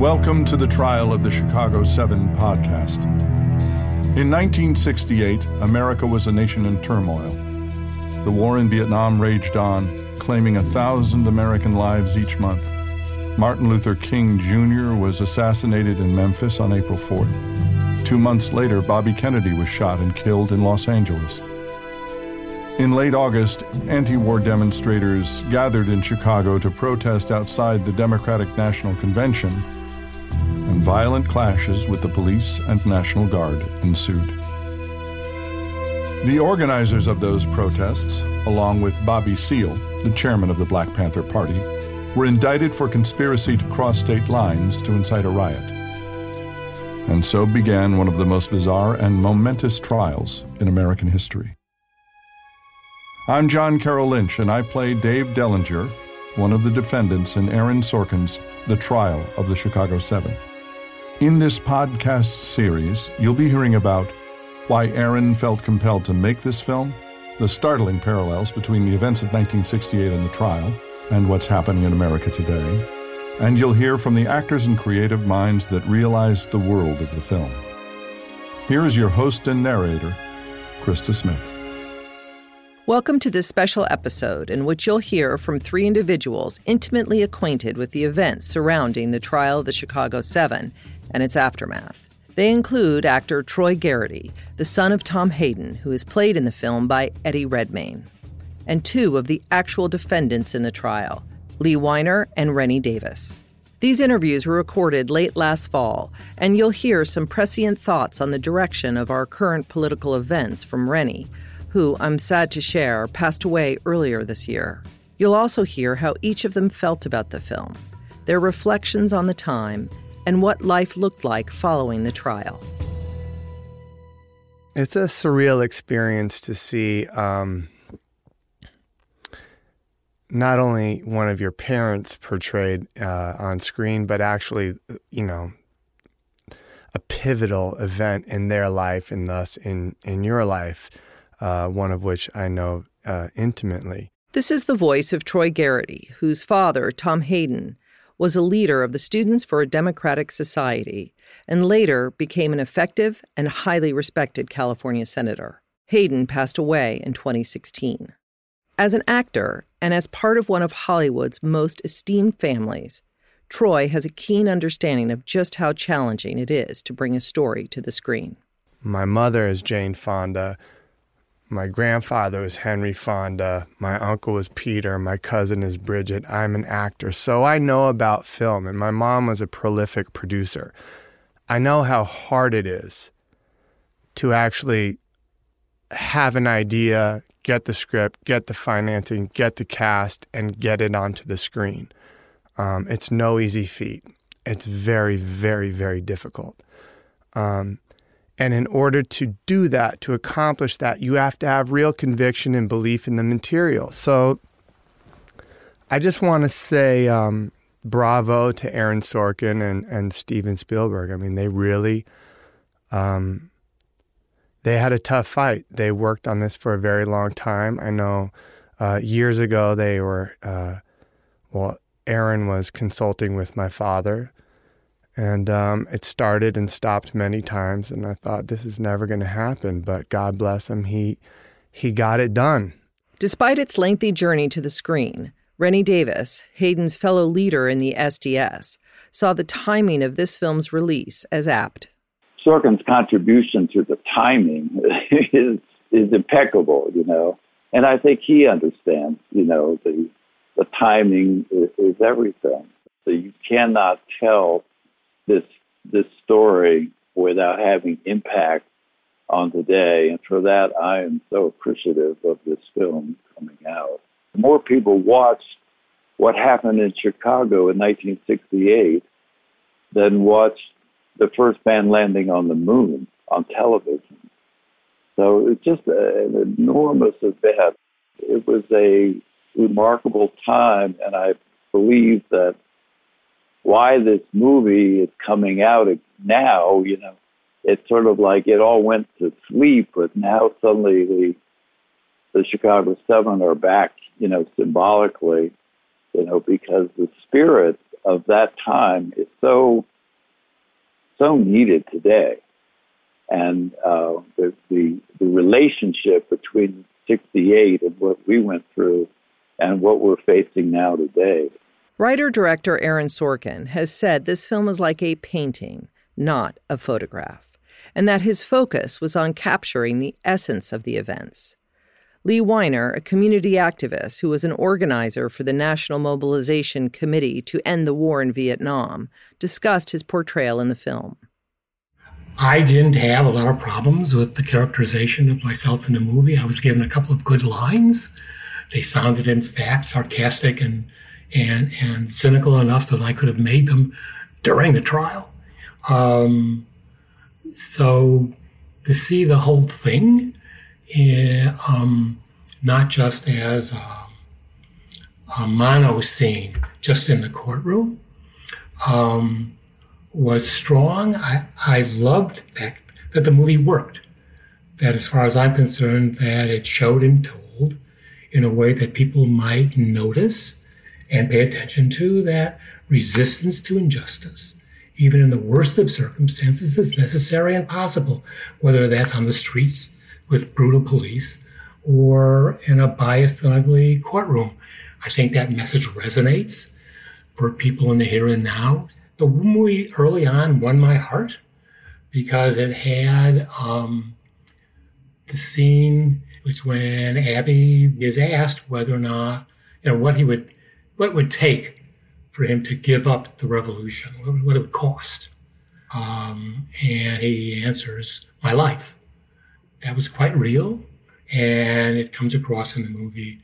Welcome to the trial of the Chicago 7 podcast. In 1968, America was a nation in turmoil. The war in Vietnam raged on, claiming a thousand American lives each month. Martin Luther King Jr. was assassinated in Memphis on April 4th. Two months later, Bobby Kennedy was shot and killed in Los Angeles. In late August, anti war demonstrators gathered in Chicago to protest outside the Democratic National Convention, violent clashes with the police and National Guard ensued. The organizers of those protests, along with Bobby Seale, the chairman of the Black Panther Party, were indicted for conspiracy to cross state lines to incite a riot. And so began one of the most bizarre and momentous trials in American history. I'm John Carroll Lynch, and I play Dave Dellinger, one of the defendants in Aaron Sorkin's The Trial of the Chicago Seven. In this podcast series, you'll be hearing about why Aaron felt compelled to make this film, the startling parallels between the events of 1968 and the trial, and what's happening in America today, and you'll hear from the actors and creative minds that realized the world of the film. Here is your host and narrator, Krista Smith. Welcome to this special episode in which you'll hear from three individuals intimately acquainted with the events surrounding the trial of the Chicago Seven and its aftermath. They include actor Troy Garity, the son of Tom Hayden, who is played in the film by Eddie Redmayne, and two of the actual defendants in the trial, Lee Weiner and Rennie Davis. These interviews were recorded late last fall, and you'll hear some prescient thoughts on the direction of our current political events from Rennie, who, I'm sad to share, passed away earlier this year. You'll also hear how each of them felt about the film, their reflections on the time, and what life looked like following the trial. It's a surreal experience to see um, not only one of your parents portrayed uh, on screen, but actually, you know, a pivotal event in their life and thus in, in your life uh, one of which I know uh, intimately. This is the voice of Troy Garity, whose father, Tom Hayden, was a leader of the Students for a Democratic Society and later became an effective and highly respected California senator. Hayden passed away in 2016. As an actor and as part of one of Hollywood's most esteemed families, Troy has a keen understanding of just how challenging it is to bring a story to the screen. My mother is Jane Fonda, my grandfather was Henry Fonda. My uncle was Peter. My cousin is Bridget. I'm an actor. So I know about film, and my mom was a prolific producer. I know how hard it is to actually have an idea, get the script, get the financing, get the cast, and get it onto the screen. Um, it's no easy feat. It's very, very, very difficult. Um, and in order to do that, to accomplish that, you have to have real conviction and belief in the material. So I just want to say um, bravo to Aaron Sorkin and, and Steven Spielberg. I mean, they really um, they had a tough fight. They worked on this for a very long time. I know uh, years ago they were, uh, well, Aaron was consulting with my father and um, it started and stopped many times, and I thought this is never going to happen. But God bless him, he he got it done. Despite its lengthy journey to the screen, Rennie Davis, Hayden's fellow leader in the SDS, saw the timing of this film's release as apt. Sorkin's contribution to the timing is is impeccable, you know, and I think he understands, you know, the the timing is, is everything. So you cannot tell this this story without having impact on today. And for that, I am so appreciative of this film coming out. More people watched what happened in Chicago in 1968 than watched the first man landing on the moon on television. So it's just an enormous event. It was a remarkable time, and I believe that why this movie is coming out now, you know, it's sort of like it all went to sleep, but now suddenly the the Chicago Seven are back, you know, symbolically, you know, because the spirit of that time is so so needed today, and uh, the, the the relationship between '68 and what we went through and what we're facing now today. Writer director Aaron Sorkin has said this film is like a painting, not a photograph, and that his focus was on capturing the essence of the events. Lee Weiner, a community activist who was an organizer for the National Mobilization Committee to End the War in Vietnam, discussed his portrayal in the film. I didn't have a lot of problems with the characterization of myself in the movie. I was given a couple of good lines. They sounded, in fact, sarcastic and and and cynical enough that I could have made them during the trial. Um, so to see the whole thing um, not just as a, a, mono scene, just in the courtroom, um, was strong. I, I loved that, that the movie worked. That, as far as I'm concerned, that it showed and told in a way that people might notice and pay attention to that resistance to injustice, even in the worst of circumstances, is necessary and possible, whether that's on the streets with brutal police or in a biased and ugly courtroom. I think that message resonates for people in the here and now. The movie early on won my heart because it had um, the scene which when Abbie is asked whether or not, you know, what he would, what it would take for him to give up the revolution, what it would cost. Um, and he answers, my life that was quite real. And it comes across in the movie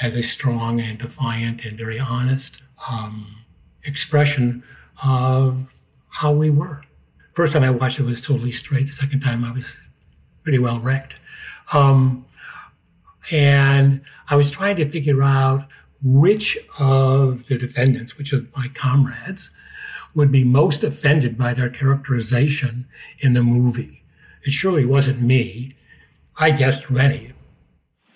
as a strong and defiant and very honest um, expression of how we were. First time I watched it was totally straight. The second time I was pretty well wrecked. Um, and I was trying to figure out which of the defendants, which of my comrades, would be most offended by their characterization in the movie. It surely wasn't me. I guessed Rennie.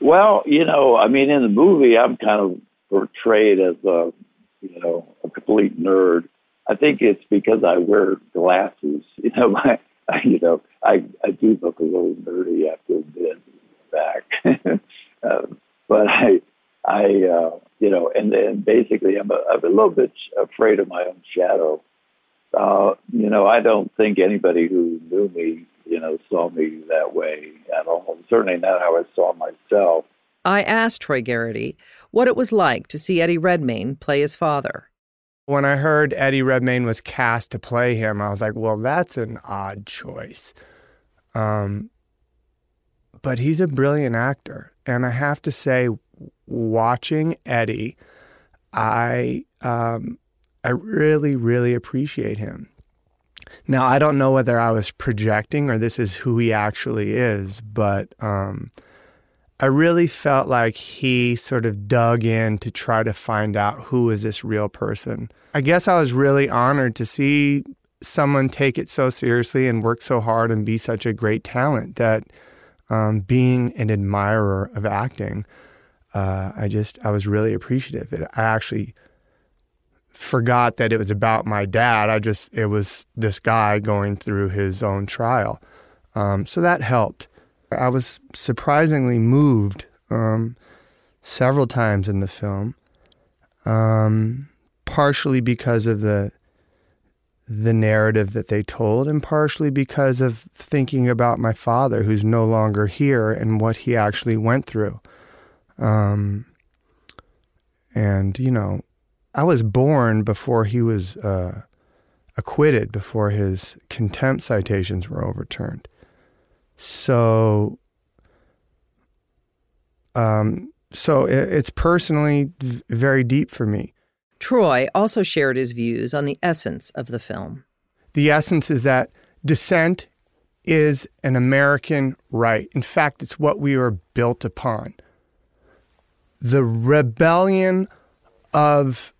Well, you know, I mean, in the movie, I'm kind of portrayed as a, you know, a complete nerd. I think it's because I wear glasses. You know, my, you know, I I do look a little nerdy after a bit back, uh, but I I uh, you know, and then basically I'm a, I'm a little bit afraid of my own shadow. Uh, you know, I don't think anybody who knew me you know, saw me that way at all. Certainly not how I saw myself. I asked Troy Garity what it was like to see Eddie Redmayne play his father. When I heard Eddie Redmayne was cast to play him, I was like, well, that's an odd choice. Um, but he's a brilliant actor. And I have to say, watching Eddie, I um, I really, really appreciate him. Now, I don't know whether I was projecting or this is who he actually is, but um, I really felt like he sort of dug in to try to find out who is this real person. I guess I was really honored to see someone take it so seriously and work so hard and be such a great talent that um, being an admirer of acting, uh, I just, I was really appreciative. It, I actually forgot that it was about my dad. I just, it was this guy going through his own trial. Um, so that helped. I was surprisingly moved um, several times in the film, um, partially because of the the narrative that they told, and partially because of thinking about my father, who's no longer here, and what he actually went through. Um, and you know, I was born before he was uh, acquitted, before his contempt citations were overturned. So, um, so it, it's personally v- very deep for me. Troy also shared his views on the essence of the film. The essence is that dissent is an American right. In fact, it's what we are built upon. The rebellion of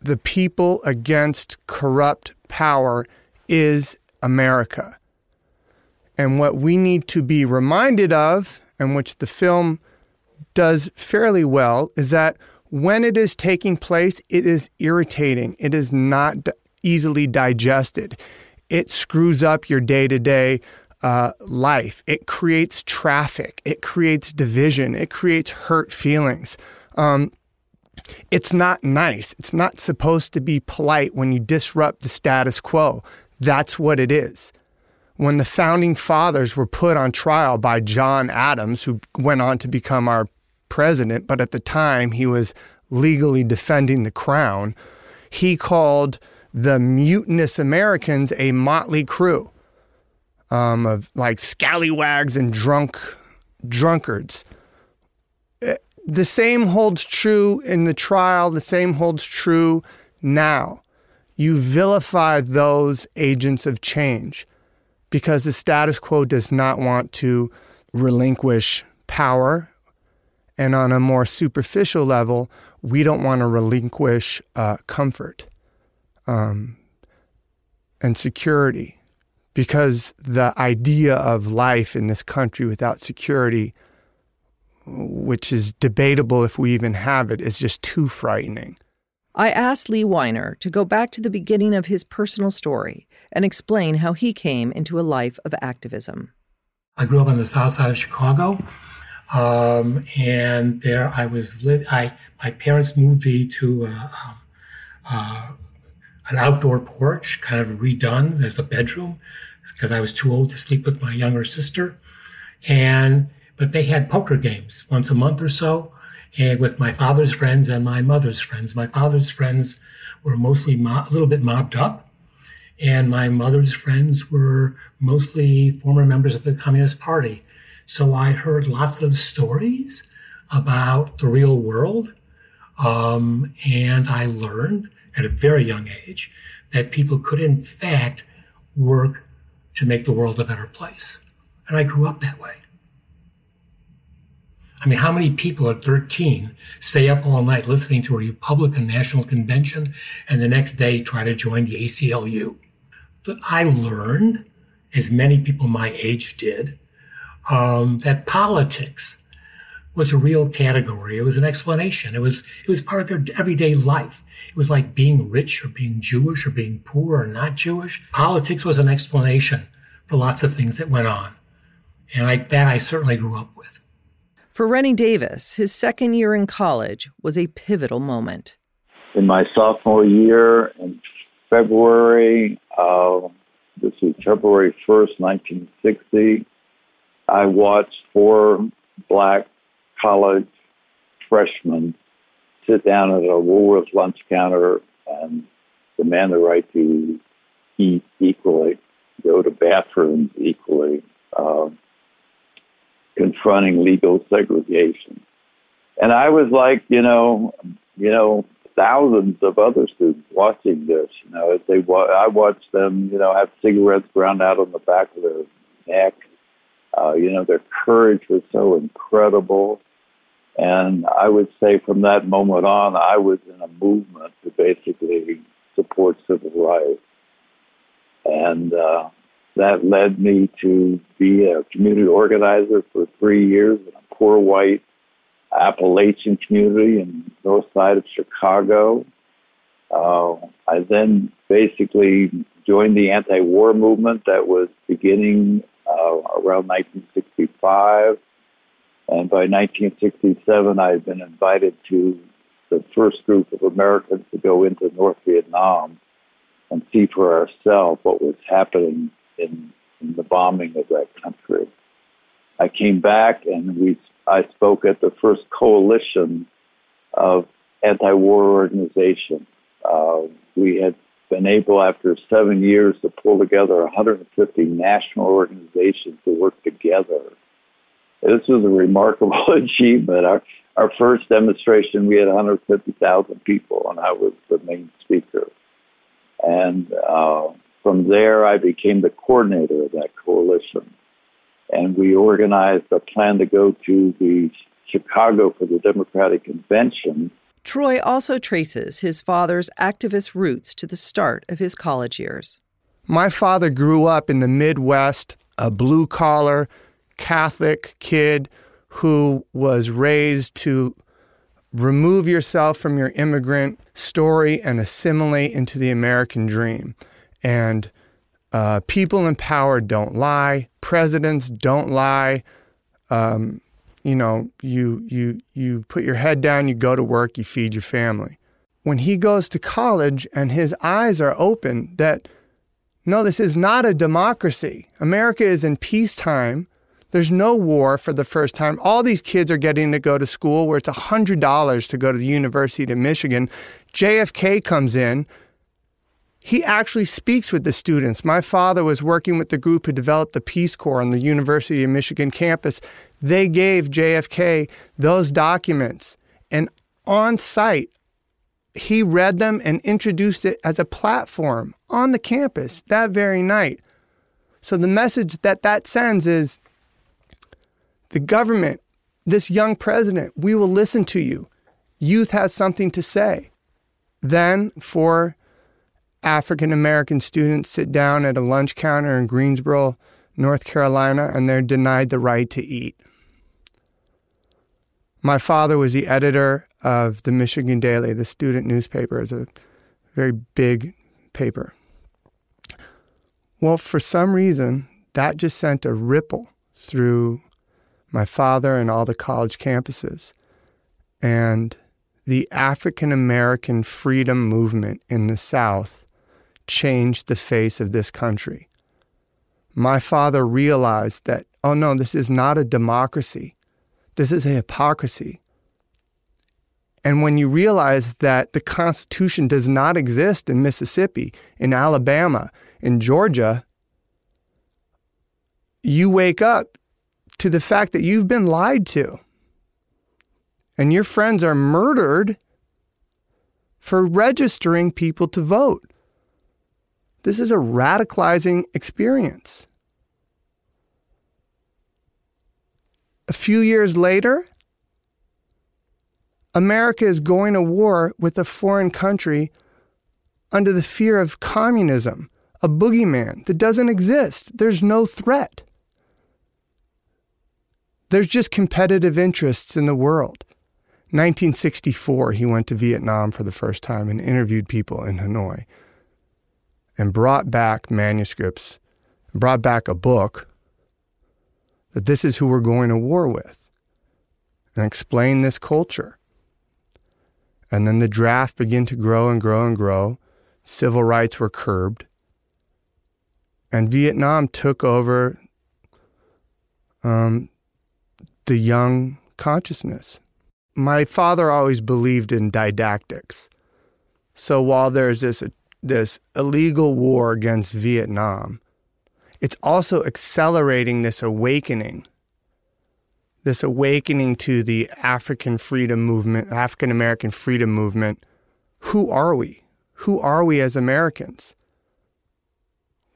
the people against corrupt power is America. And what we need to be reminded of, and which the film does fairly well, is that when it is taking place, it is irritating. It is not easily digested. It screws up your day to day life. It creates traffic. It creates division. It creates hurt feelings. Um, it's not nice. It's not supposed to be polite when you disrupt the status quo. That's what it is. When the founding fathers were put on trial by John Adams, who went on to become our president, but at the time he was legally defending the crown, he called the mutinous Americans a motley crew um, of like scallywags and drunk drunkards. Eh, the same holds true in the trial, the same holds true now. You vilify those agents of change because the status quo does not want to relinquish power. And on a more superficial level, we don't want to relinquish uh, comfort um, and security because the idea of life in this country without security, which is debatable if we even have it, is just too frightening. I asked Lee Weiner to go back to the beginning of his personal story and explain how he came into a life of activism. I grew up on the south side of Chicago. Um, and there I was lit. I my parents moved me to uh, um, uh, an outdoor porch, kind of redone as a bedroom, because I was too old to sleep with my younger sister. And but they had poker games once a month or so, and with my father's friends and my mother's friends. My father's friends were mostly mo- a little bit mobbed up, and my mother's friends were mostly former members of the Communist Party. So I heard lots of stories about the real world, um, and I learned at a very young age that people could, in fact, work to make the world a better place. And I grew up that way. I mean, how many people at 13 stay up all night listening to a Republican National Convention and the next day try to join the ACLU? But I learned, as many people my age did, um, that politics was a real category. It was an explanation. It was it was part of their everyday life. It was like being rich or being Jewish or being poor or not Jewish. Politics was an explanation for lots of things that went on, and like that I certainly grew up with. For Rennie Davis, his second year in college was a pivotal moment. In my sophomore year in February, uh, this is February 1st, 1960, I watched four black college freshmen sit down at a Woolworth lunch counter and demand the right to eat equally, go to bathrooms equally, uh, confronting legal segregation. And I was like, you know, you know, thousands of other students watching this. You know, as they wa- I watched them, you know, have cigarettes ground out on the back of their neck. Uh, you know, their courage was so incredible. And I would say from that moment on, I was in a movement to basically support civil rights. And uh, that led me to be a community organizer for three years in a poor white Appalachian community in the north side of Chicago. Uh, I then basically joined the anti-war movement that was beginning uh, around 1965. And by 1967, I had been invited to the first group of Americans to go into North Vietnam and see for ourselves what was happening in, in the bombing of that country. I came back and we I spoke at the first coalition of anti-war organizations. Uh, we had been able, after seven years, to pull together 150 national organizations to work together. This was a remarkable achievement. Our, our first demonstration, we had 150,000 people, and I was the main speaker. And uh, from there, I became the coordinator of that coalition. And we organized a plan to go to the Chicago for the Democratic Convention. Troy also traces his father's activist roots to the start of his college years. My father grew up in the Midwest, a blue collar Catholic kid who was raised to remove yourself from your immigrant story and assimilate into the American dream. And uh, people in power don't lie. Presidents don't lie. Um, you know, you you you put your head down, you go to work, you feed your family. When he goes to college and his eyes are open that no, this is not a democracy. America is in peacetime. There's no war for the first time. All these kids are getting to go to school where it's $100 to go to the University of Michigan. JFK comes in. He actually speaks with the students. My father was working with the group who developed the Peace Corps on the University of Michigan campus. They gave JFK those documents. And on site, he read them and introduced it as a platform on the campus that very night. So the message that that sends is the government, this young president, we will listen to you. Youth has something to say. Then, four African American students sit down at a lunch counter in Greensboro, North Carolina, and they're denied the right to eat. My father was the editor of the Michigan Daily, the student newspaper, is a very big paper. Well, for some reason, that just sent a ripple through my father and all the college campuses. And the African American freedom movement in the South changed the face of this country. My father realized that, oh no, this is not a democracy. This is a hypocrisy. And when you realize that the Constitution does not exist in Mississippi, in Alabama, in Georgia, you wake up to the fact that you've been lied to. And your friends are murdered for registering people to vote. This is a radicalizing experience. A few years later, America is going to war with a foreign country under the fear of communism, a boogeyman that doesn't exist. There's no threat. There's just competitive interests in the world. 1964, he went to Vietnam for the first time and interviewed people in Hanoi and brought back manuscripts, brought back a book that this is who we're going to war with and explain this culture. And then the draft began to grow and grow and grow. Civil rights were curbed. And Vietnam took over um, the young consciousness. My father always believed in didactics. So while there's this, this illegal war against Vietnam, it's also accelerating this awakening this awakening to the African freedom movement, African American freedom movement. Who are we? Who are we as Americans?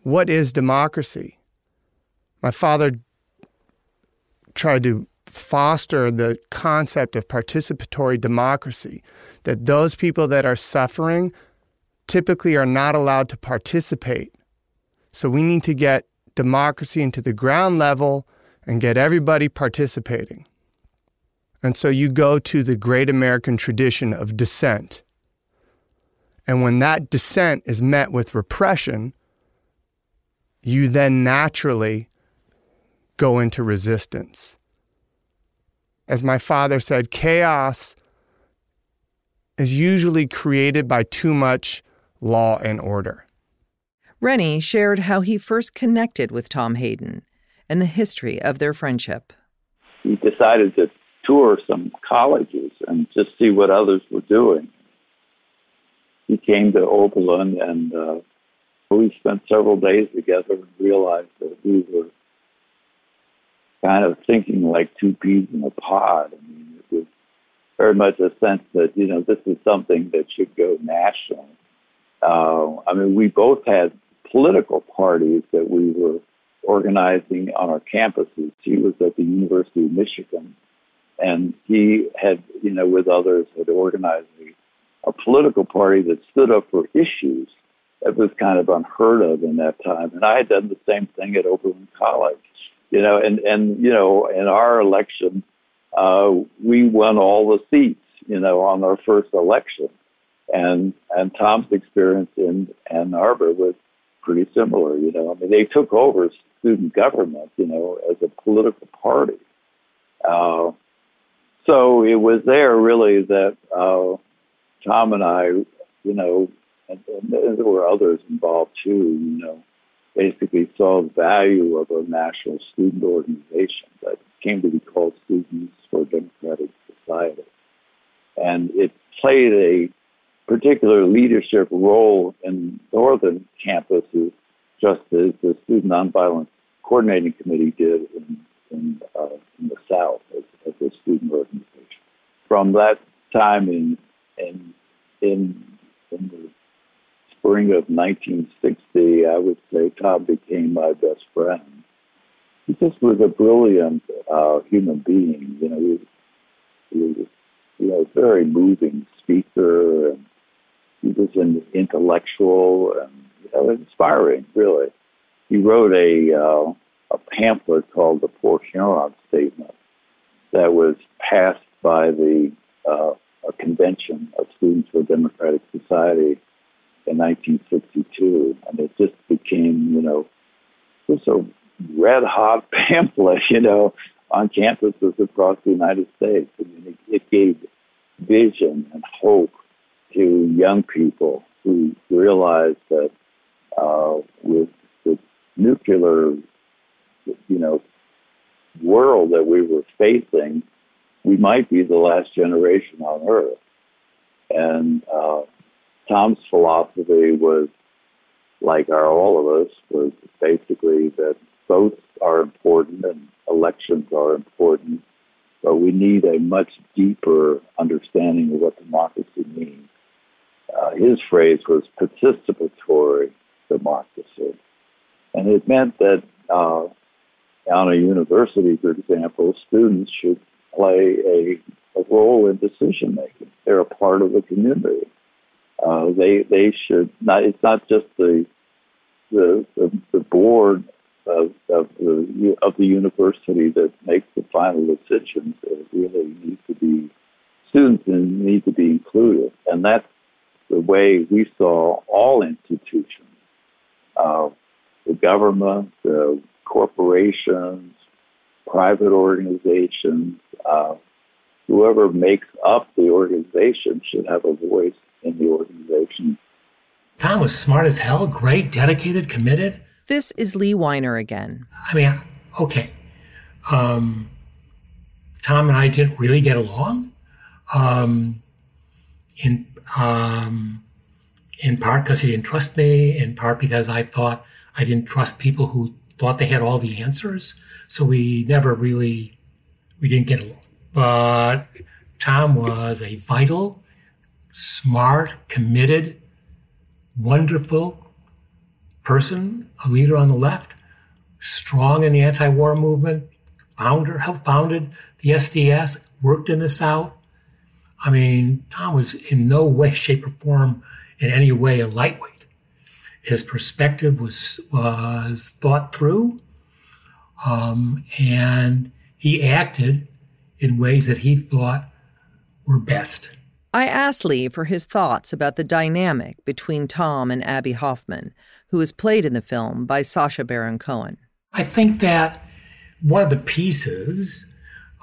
What is democracy? My father tried to foster the concept of participatory democracy, that those people that are suffering typically are not allowed to participate. So we need to get democracy into the ground level and get everybody participating. And so you go to the great American tradition of dissent. And when that dissent is met with repression, you then naturally go into resistance. As my father said, chaos is usually created by too much law and order. Rennie shared how he first connected with Tom Hayden and the history of their friendship. He decided to tour some colleges and just see what others were doing. He came to Oberlin and uh, we spent several days together and realized that we were kind of thinking like two peas in a pod. I mean, it was very much a sense that, you know, this is something that should go national. Uh, I mean, we both had political parties that we were organizing on our campuses. He was at the University of Michigan, and he had, you know, with others, had organized a, a political party that stood up for issues that was kind of unheard of in that time. And I had done the same thing at Oberlin College, you know, and and you know, in our election, uh, we won all the seats, you know, on our first election. And and Tom's experience in Ann Arbor was pretty similar. You know, I mean, they took over student government, you know, as a political party. Uh, so it was there really that uh, Tom and I, you know, and, and there were others involved too, you know, basically saw the value of a national student organization that came to be called Students for Democratic Society. And it played a particular leadership role in northern campuses, just as the Student Nonviolence Coordinating Committee did in, in, uh, in the South as, as, a student organization. From that time in, in, in, in the spring of 1960, I would say Tom became my best friend. He just was a brilliant uh, human being. You know, he, he was you know, a very moving speaker, and he was an intellectual and you know, inspiring, really. He wrote a uh, a pamphlet called the Port Huron Statement that was passed by the uh, a convention of Students for Democratic Society in 1962, and it just became, you know, just a red hot pamphlet, you know, on campuses across the United States. I mean, it, it gave vision and hope to young people who realized that uh, with the nuclear, you know, world that we were facing, we might be the last generation on Earth. And uh, Tom's philosophy was, like our all of us, was basically that votes are important and elections are important, but we need a much deeper understanding of what democracy means. Uh, his phrase was participatory democracy. And it meant that uh, on a university, for example, students should play a, a role in decision making. They're a part of the community. Uh, they they should not. It's not just the the the, the board of, of the of the university that makes the final decisions. It really needs to be students need to be included, and that's the way we saw all institutions, uh, the government, the corporations, private organizations. Uh, whoever makes up the organization should have a voice in the organization. Tom was smart as hell, great, dedicated, committed. This is Lee Weiner again. I mean, okay. Um, Tom and I didn't really get along. Um, in um, in part because he didn't trust me, in part because I thought I didn't trust people who thought they had all the answers. So we never really we didn't get along. But Tom was a vital smart, committed, wonderful person, a leader on the left, strong in the anti-war movement, founder, helped founded the SDS, worked in the South. I mean, Tom was in no way, shape, or form in any way a lightweight. His perspective was was thought through, um, and he acted in ways that he thought were best. I asked Lee for his thoughts about the dynamic between Tom and Abbie Hoffman, who is played in the film by Sacha Baron Cohen. I think that one of the pieces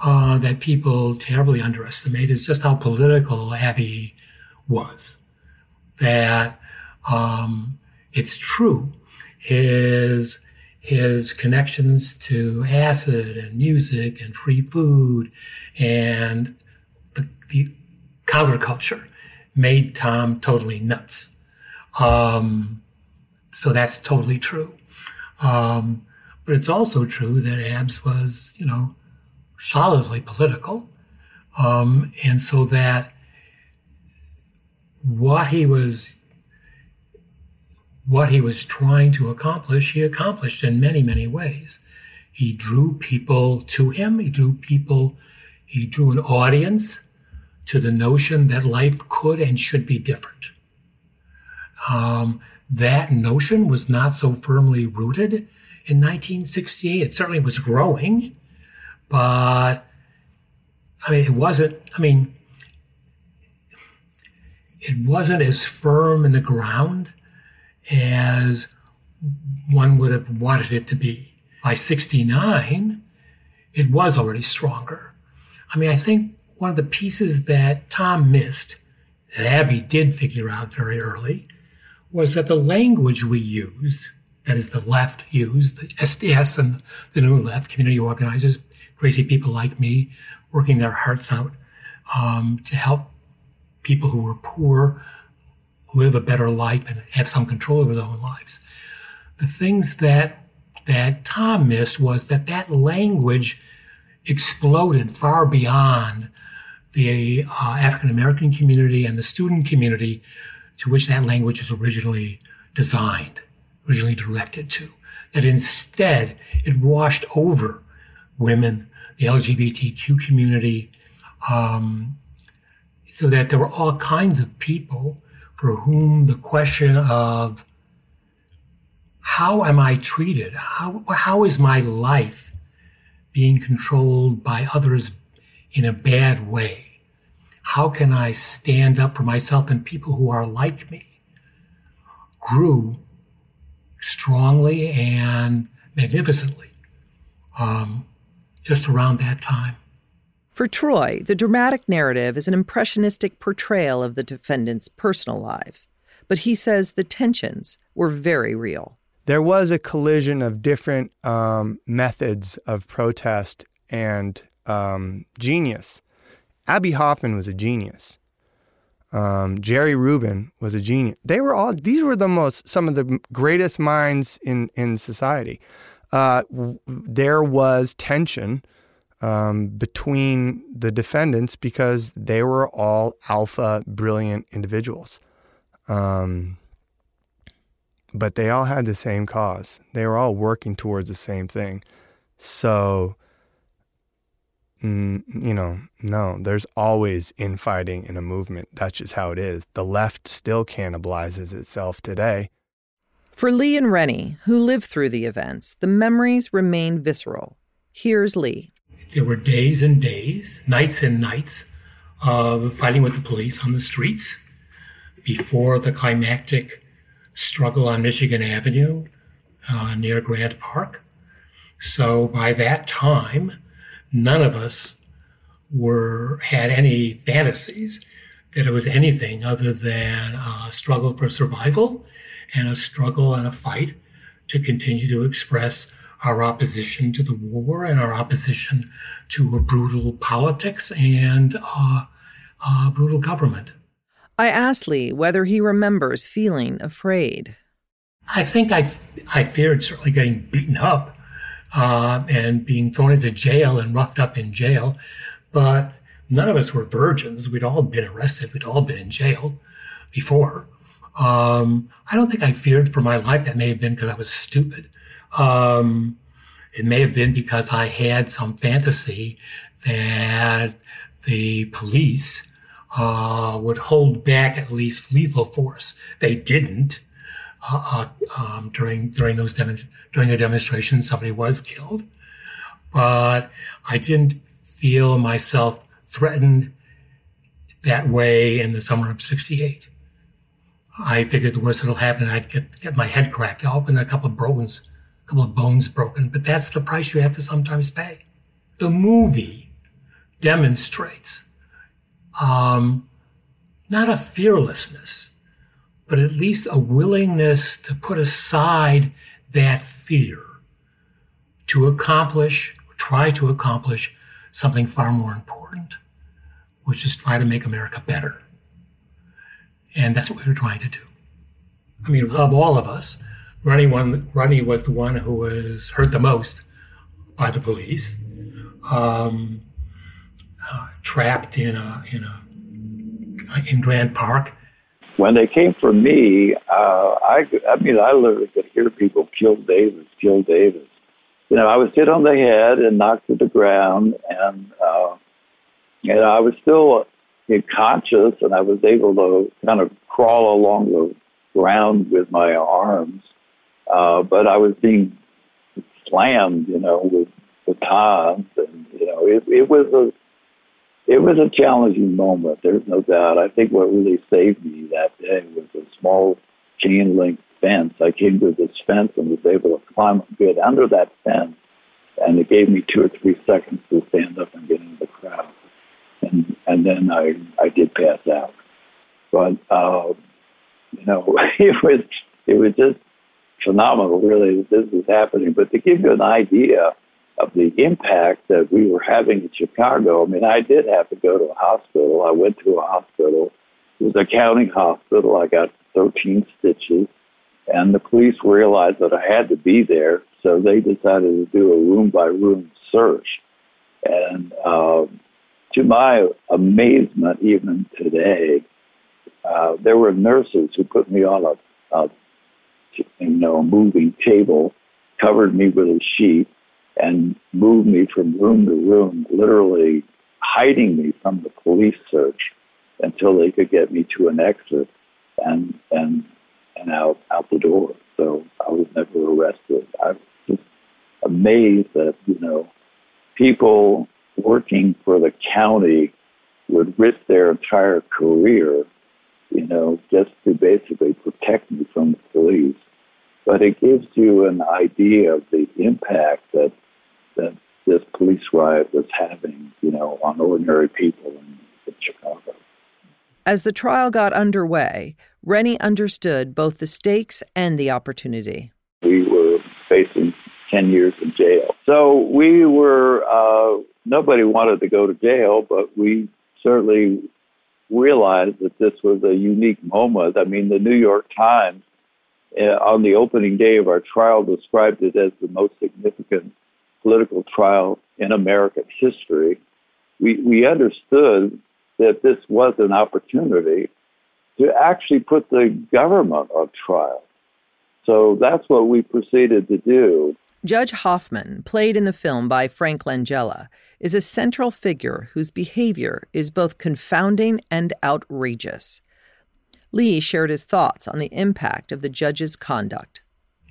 uh, that people terribly underestimate is just how political Abbie was. That um, it's true, his his connections to acid and music and free food and the, the counterculture made Tom totally nuts. Um, so that's totally true. Um, but it's also true that Abs was, you know, solidly political. Um, and so that what he was what he was trying to accomplish, he accomplished in many, many ways. He drew people to him. He drew people, he drew an audience to the notion that life could and should be different. Um, that notion was not so firmly rooted in 1968. It certainly was growing, but I mean, it wasn't. I mean, it wasn't as firm in the ground as one would have wanted it to be. By 69, it was already stronger. I mean, I think one of the pieces that Tom missed, that Abbie did figure out very early, was that the language we used, that is the left used, the SDS and the New Left, community organizers, crazy people like me, working their hearts out um, to help people who were poor live a better life and have some control over their own lives. The things that that Tom missed was that that language exploded far beyond the uh, African American community and the student community to which that language was originally designed, originally directed to. That instead it washed over women, the LGBTQ community, um, so that there were all kinds of people for whom the question of how am I treated? How, how is my life being controlled by others in a bad way? How can I stand up for myself and people who are like me? Grew strongly and magnificently um, just around that time. For Troy, the dramatic narrative is an impressionistic portrayal of the defendants' personal lives, but he says the tensions were very real. There was a collision of different um, methods of protest and um, genius. Abbie Hoffman was a genius. Um, Jerry Rubin was a genius. They were all; these were the most, some of the greatest minds in in society. Uh, w- there was tension um, between the defendants because they were all alpha, brilliant individuals. Um, but they all had the same cause. They were all working towards the same thing. So, you know, no, there's always infighting in a movement. That's just how it is. The left still cannibalizes itself today. For Lee and Rennie, who lived through the events, the memories remain visceral. Here's Lee. There were days and days, nights and nights of fighting with the police on the streets before the climactic struggle on Michigan Avenue uh, near Grant Park. So by that time, none of us were had any fantasies that it was anything other than a struggle for survival and a struggle and a fight to continue to express our opposition to the war and our opposition to a brutal politics and uh, uh, brutal government. I asked Lee whether he remembers feeling afraid. I think I, I feared certainly getting beaten up uh, and being thrown into jail and roughed up in jail, but none of us were virgins. We'd all been arrested. We'd all been in jail before. Um, I don't think I feared for my life. That may have been because I was stupid. Um, it may have been because I had some fantasy that the police uh, would hold back at least lethal force. They didn't. Uh, uh, um, during during those dem- during the demonstrations, somebody was killed, but I didn't feel myself threatened that way in the summer of '68. I figured the worst that'll happen, I'd get get my head cracked open, a couple of bones, a couple of bones broken. But that's the price you have to sometimes pay. The movie demonstrates um, not a fearlessness, but at least a willingness to put aside that fear to accomplish, try to accomplish something far more important, which is try to make America better. And that's what we were trying to do. I mean, of all of us, Ronnie, one, was the one who was hurt the most by the police, um, uh, trapped in a, in a in Grant Park. When they came for me, uh, I, I mean, I literally could hear people kill Davis, kill Davis. You know, I was hit on the head and knocked to the ground, and uh, and I was still conscious, and I was able to kind of crawl along the ground with my arms, uh, but I was being slammed, you know, with batons, and you know, it, it was a it was a challenging moment. There's no doubt. I think what really saved me that day was a small chain link fence. I came to this fence and was able to climb get under that fence, and it gave me two or three seconds to stand up and get into the crowd, and and then I I did pass out. But uh, you know, it was it was just phenomenal, really, this was happening. But to give you an idea of the impact that we were having in Chicago. I mean, I did have to go to a hospital. I went to a hospital. It was a county hospital. I got 13 stitches, and the police realized that I had to be there, so they decided to do a room by room search. And uh, to my amazement, even today, uh, there were nurses who put me on a, a you know, moving table, covered me with a sheet, and moved me from room to room, literally hiding me from the police search until they could get me to an exit and and and out out the door. So I was never arrested. I was just amazed that you know people working for the county would risk their entire career, you know, just to basically protect me from the police. But it gives you an idea of the impact that that this police riot was having, you know, on ordinary people in, in Chicago. As the trial got underway, Rennie understood both the stakes and the opportunity. We were facing 10 years in jail. So we were, uh, nobody wanted to go to jail, but we certainly realized that this was a unique moment. I mean, the New York Times uh, on the opening day of our trial described it as the most significant political trial in American history, we, we understood that this was an opportunity to actually put the government on trial. So that's what we proceeded to do. Judge Hoffman, played in the film by Frank Langella, is a central figure whose behavior is both confounding and outrageous. Lee shared his thoughts on the impact of the judge's conduct.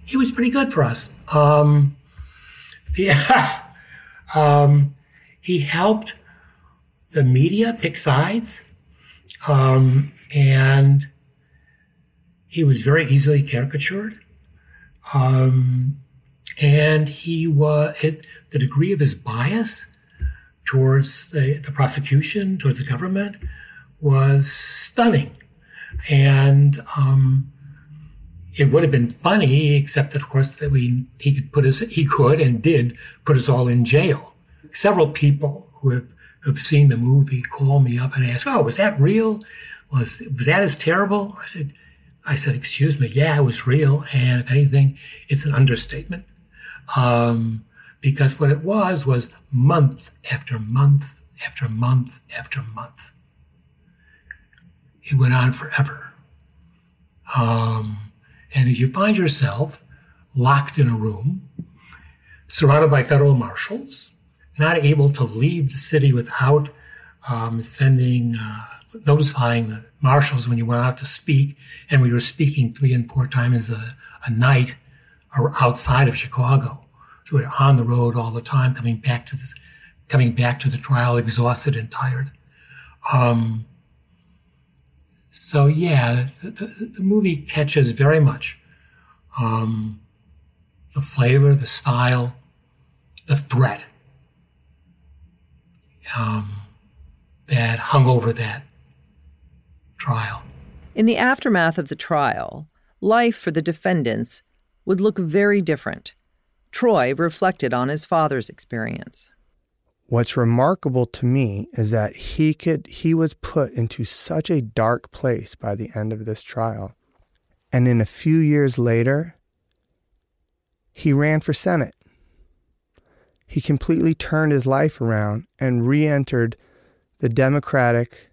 He was pretty good for us. Um, yeah. Um, he helped the media pick sides. Um, and he was very easily caricatured. Um, and he was, it, the degree of his bias towards the, the prosecution, towards the government, was stunning. And um, it would have been funny, except that of course that we he could put us he could and did put us all in jail. Several people who have, have seen the movie call me up and ask, "Oh, was that real? Was was that as terrible?" I said, "I said, excuse me, yeah, it was real, and if anything, it's an understatement." Um, because what it was was month after month after month after month. It went on forever. Um, and if you find yourself locked in a room, surrounded by federal marshals, not able to leave the city without um, sending, uh, notifying the marshals when you went out to speak, and we were speaking three and four times a, a night or outside of Chicago. So we were on the road all the time, coming back to this, coming back to the trial, exhausted and tired. Um, so yeah, the, the, the movie catches very much um, the flavor, the style, the threat um, that hung over that trial. In the aftermath of the trial, life for the defendants would look very different. Troy reflected on his father's experience. What's remarkable to me is that he could he was put into such a dark place by the end of this trial. And in a few years later, he ran for Senate. He completely turned his life around and re-entered the democratic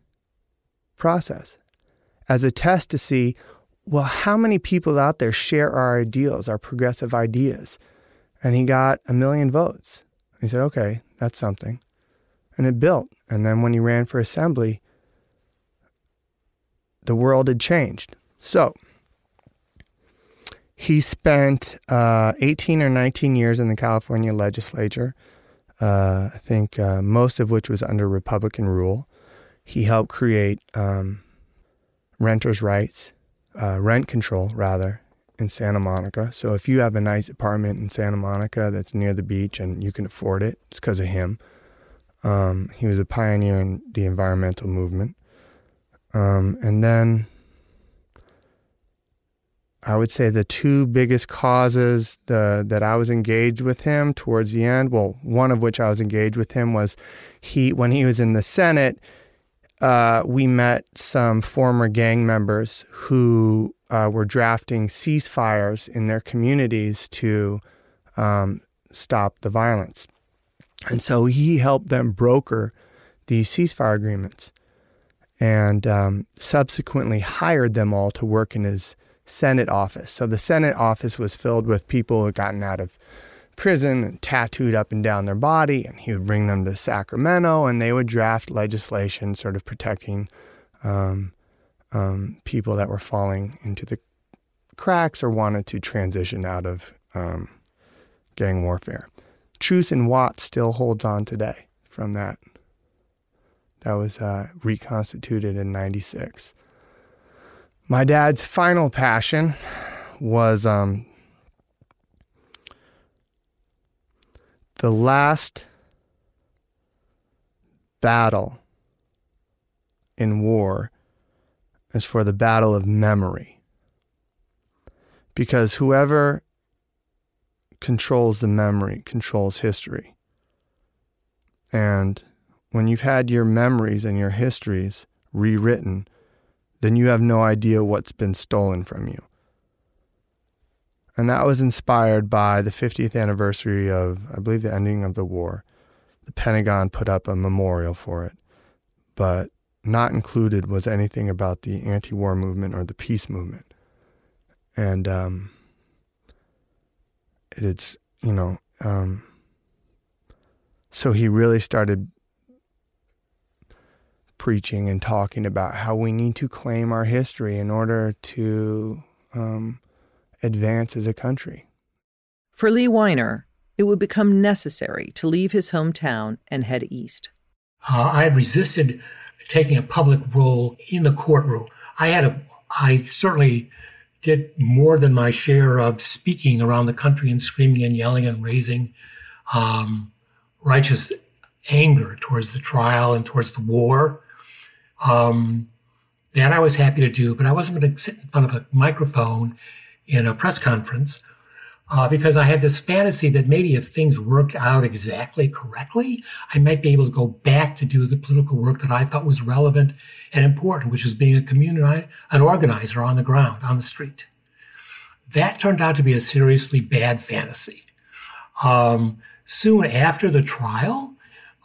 process as a test to see well how many people out there share our ideals, our progressive ideas. And he got a million votes. He said, "Okay, that's something. And it built. And then when he ran for assembly, the world had changed. So he spent uh, 18 or 19 years in the California legislature. uh, I think uh, most of which was under Republican rule. He helped create um, renters' rights, uh, rent control, rather, in Santa Monica. So if you have a nice apartment in Santa Monica that's near the beach and you can afford it, it's because of him. Um, he was a pioneer in the environmental movement. Um, and then I would say the two biggest causes the, that I was engaged with him towards the end, well, one of which I was engaged with him was he when he was in the Senate, uh, we met some former gang members who uh, were drafting ceasefires in their communities to um, stop the violence. And so he helped them broker these ceasefire agreements and um, subsequently hired them all to work in his Senate office. So the Senate office was filled with people who had gotten out of prison and tattooed up and down their body, and he would bring them to Sacramento, and they would draft legislation sort of protecting um, um, people that were falling into the cracks or wanted to transition out of um, gang warfare. Truth in Watts still holds on today from that. That was uh, reconstituted in 96. My dad's final passion was um, the last battle in war is for the battle of memory. Because whoever controls the memory controls history. And when you've had your memories and your histories rewritten, then you have no idea what's been stolen from you. And that was inspired by the 50th anniversary of, I believe, the ending of the war. The Pentagon put up a memorial for it, but not included was anything about the anti war movement or the peace movement. And um, it's, you know, um, so he really started preaching and talking about how we need to claim our history in order to um, advance as a country. For Lee Weiner, it would become necessary to leave his hometown and head east. Uh, I resisted taking a public role in the courtroom. I had a, I certainly did more than my share of speaking around the country and screaming and yelling and raising um, righteous anger towards the trial and towards the war. Um, that I was happy to do, but I wasn't going to sit in front of a microphone in a press conference uh, because I had this fantasy that maybe if things worked out exactly correctly, I might be able to go back to do the political work that I thought was relevant and important, which is being a community, an organizer on the ground, on the street. That turned out to be a seriously bad fantasy. Um, soon after the trial,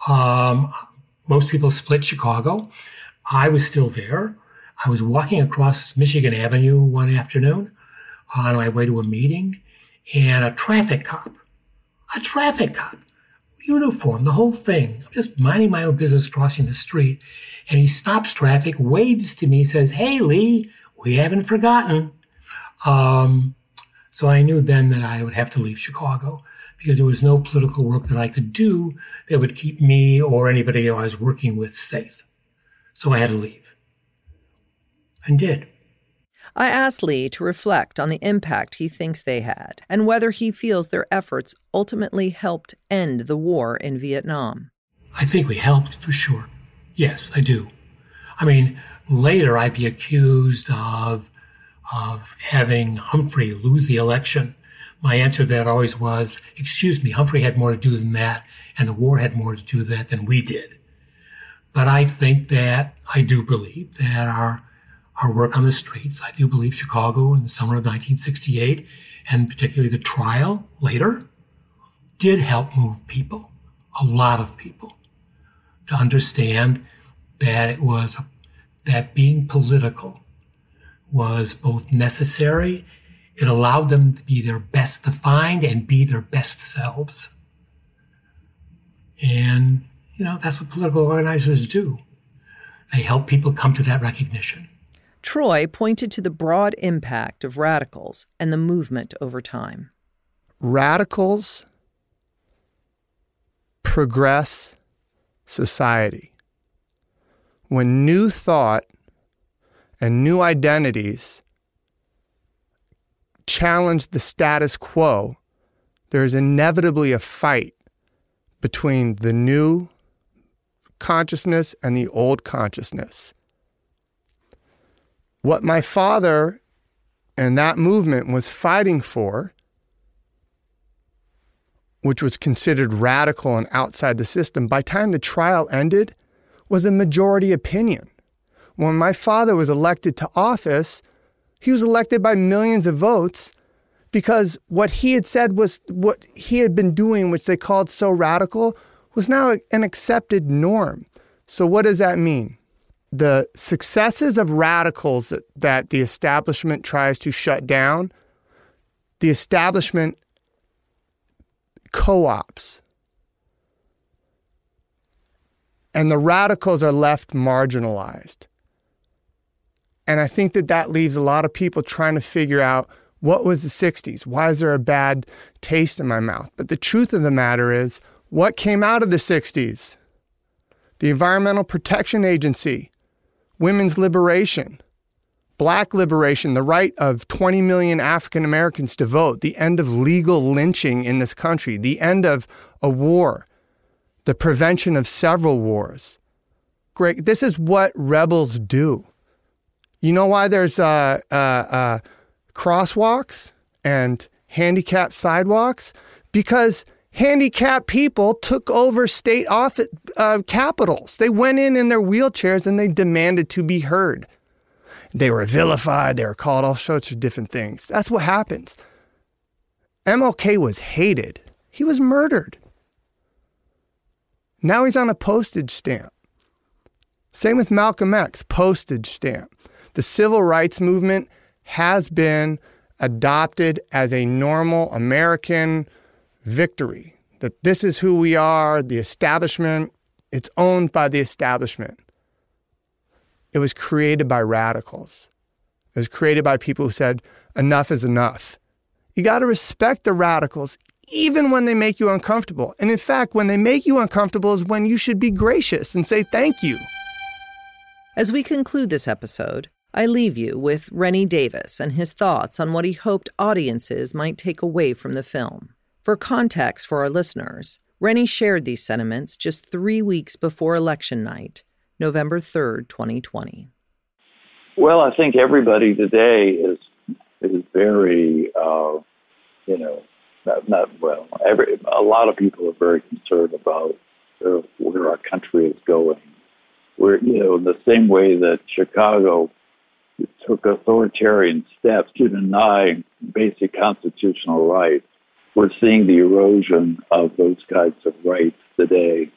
um, most people split Chicago. I was still there. I was walking across Michigan Avenue one afternoon on my way to a meeting, and a traffic cop, a traffic cop, uniform, the whole thing, just minding my own business crossing the street, and he stops traffic, waves to me, says, Hey, Lee, we haven't forgotten. Um, so I knew then that I would have to leave Chicago because there was no political work that I could do that would keep me or anybody I was working with safe. So I had to leave. And did. I asked Lee to reflect on the impact he thinks they had and whether he feels their efforts ultimately helped end the war in Vietnam. I think we helped for sure. Yes, I do. I mean, later I'd be accused of of having Humphrey lose the election. My answer to that always was, excuse me, Humphrey had more to do than that, and the war had more to do that than we did. But I think that I do believe that our our work on the streets, I do believe Chicago in the summer of 1968, and particularly the trial later, did help move people, a lot of people, to understand that it was that being political was both necessary. It allowed them to be their best defined and be their best selves. And you know, that's what political organizers do. They help people come to that recognition. Troy pointed to the broad impact of radicals and the movement over time. Radicals progress society. When new thought and new identities challenge the status quo, there's inevitably a fight between the new consciousness and the old consciousness. What my father and that movement was fighting for, which was considered radical and outside the system, by the time the trial ended, was a majority opinion. When my father was elected to office, he was elected by millions of votes because what he had said was what he had been doing, which they called so radical, was now an accepted norm. So, what does that mean? The successes of radicals that, that the establishment tries to shut down, the establishment co ops. And the radicals are left marginalized. And I think that that leaves a lot of people trying to figure out what was the 60s? Why is there a bad taste in my mouth? But the truth of the matter is, what came out of the 60s? The Environmental Protection Agency, women's liberation, black liberation, the right of 20 million African Americans to vote, the end of legal lynching in this country, the end of a war, the prevention of several wars. Great. This is what rebels do. You know why there's uh, uh, uh, crosswalks and handicapped sidewalks? Because handicapped people took over state office uh, capitals. They went in in their wheelchairs and they demanded to be heard. They were vilified. They were called all sorts of different things. That's what happens. MLK was hated. He was murdered. Now he's on a postage stamp. Same with Malcolm X, postage stamp the civil rights movement has been adopted as a normal American victory. That this is who we are, the establishment, it's owned by the establishment. It was created by radicals. It was created by people who said, enough is enough. You got to respect the radicals, even when they make you uncomfortable. And in fact, when they make you uncomfortable is when you should be gracious and say thank you. As we conclude this episode, I leave you with Rennie Davis and his thoughts on what he hoped audiences might take away from the film. For context for our listeners, Rennie shared these sentiments just three weeks before election night, November 3rd, 2020. Well, I think everybody today is is very, uh, you know, not, not well. Every a lot of people are very concerned about where our country is going. We're, you know, in the same way that Chicago took authoritarian steps to deny basic constitutional rights. We're seeing the erosion of those kinds of rights today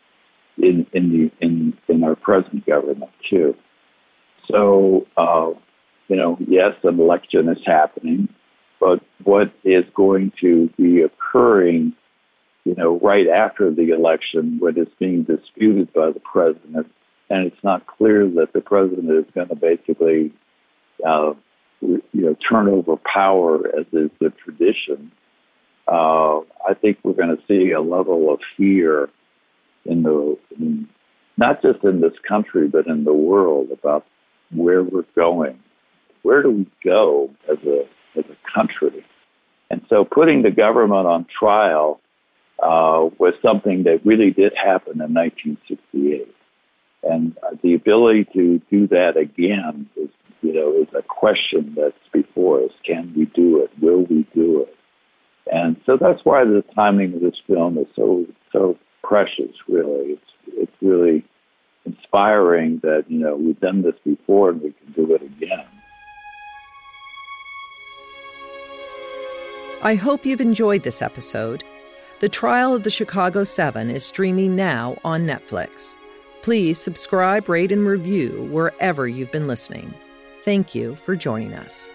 in in the in in our present government too. So uh, you know, yes, an election is happening, but what is going to be occurring, you know, right after the election, when it's being disputed by the president, and it's not clear that the president is going to basically uh, you know, turn over power as is the tradition, uh, I think we're going to see a level of fear in the, in, not just in this country, but in the world about where we're going. Where do we go as a, as a country? And so putting the government on trial uh, was something that really did happen in 1968. And the ability to do that again is you know, is a question that's before us. Can we do it? Will we do it? And so that's why the timing of this film is so so precious. Really, it's it's really inspiring that you know we've done this before and we can do it again. I hope you've enjoyed this episode. The Trial of the Chicago Seven is streaming now on Netflix. Please subscribe, rate, and review wherever you've been listening. Thank you for joining us.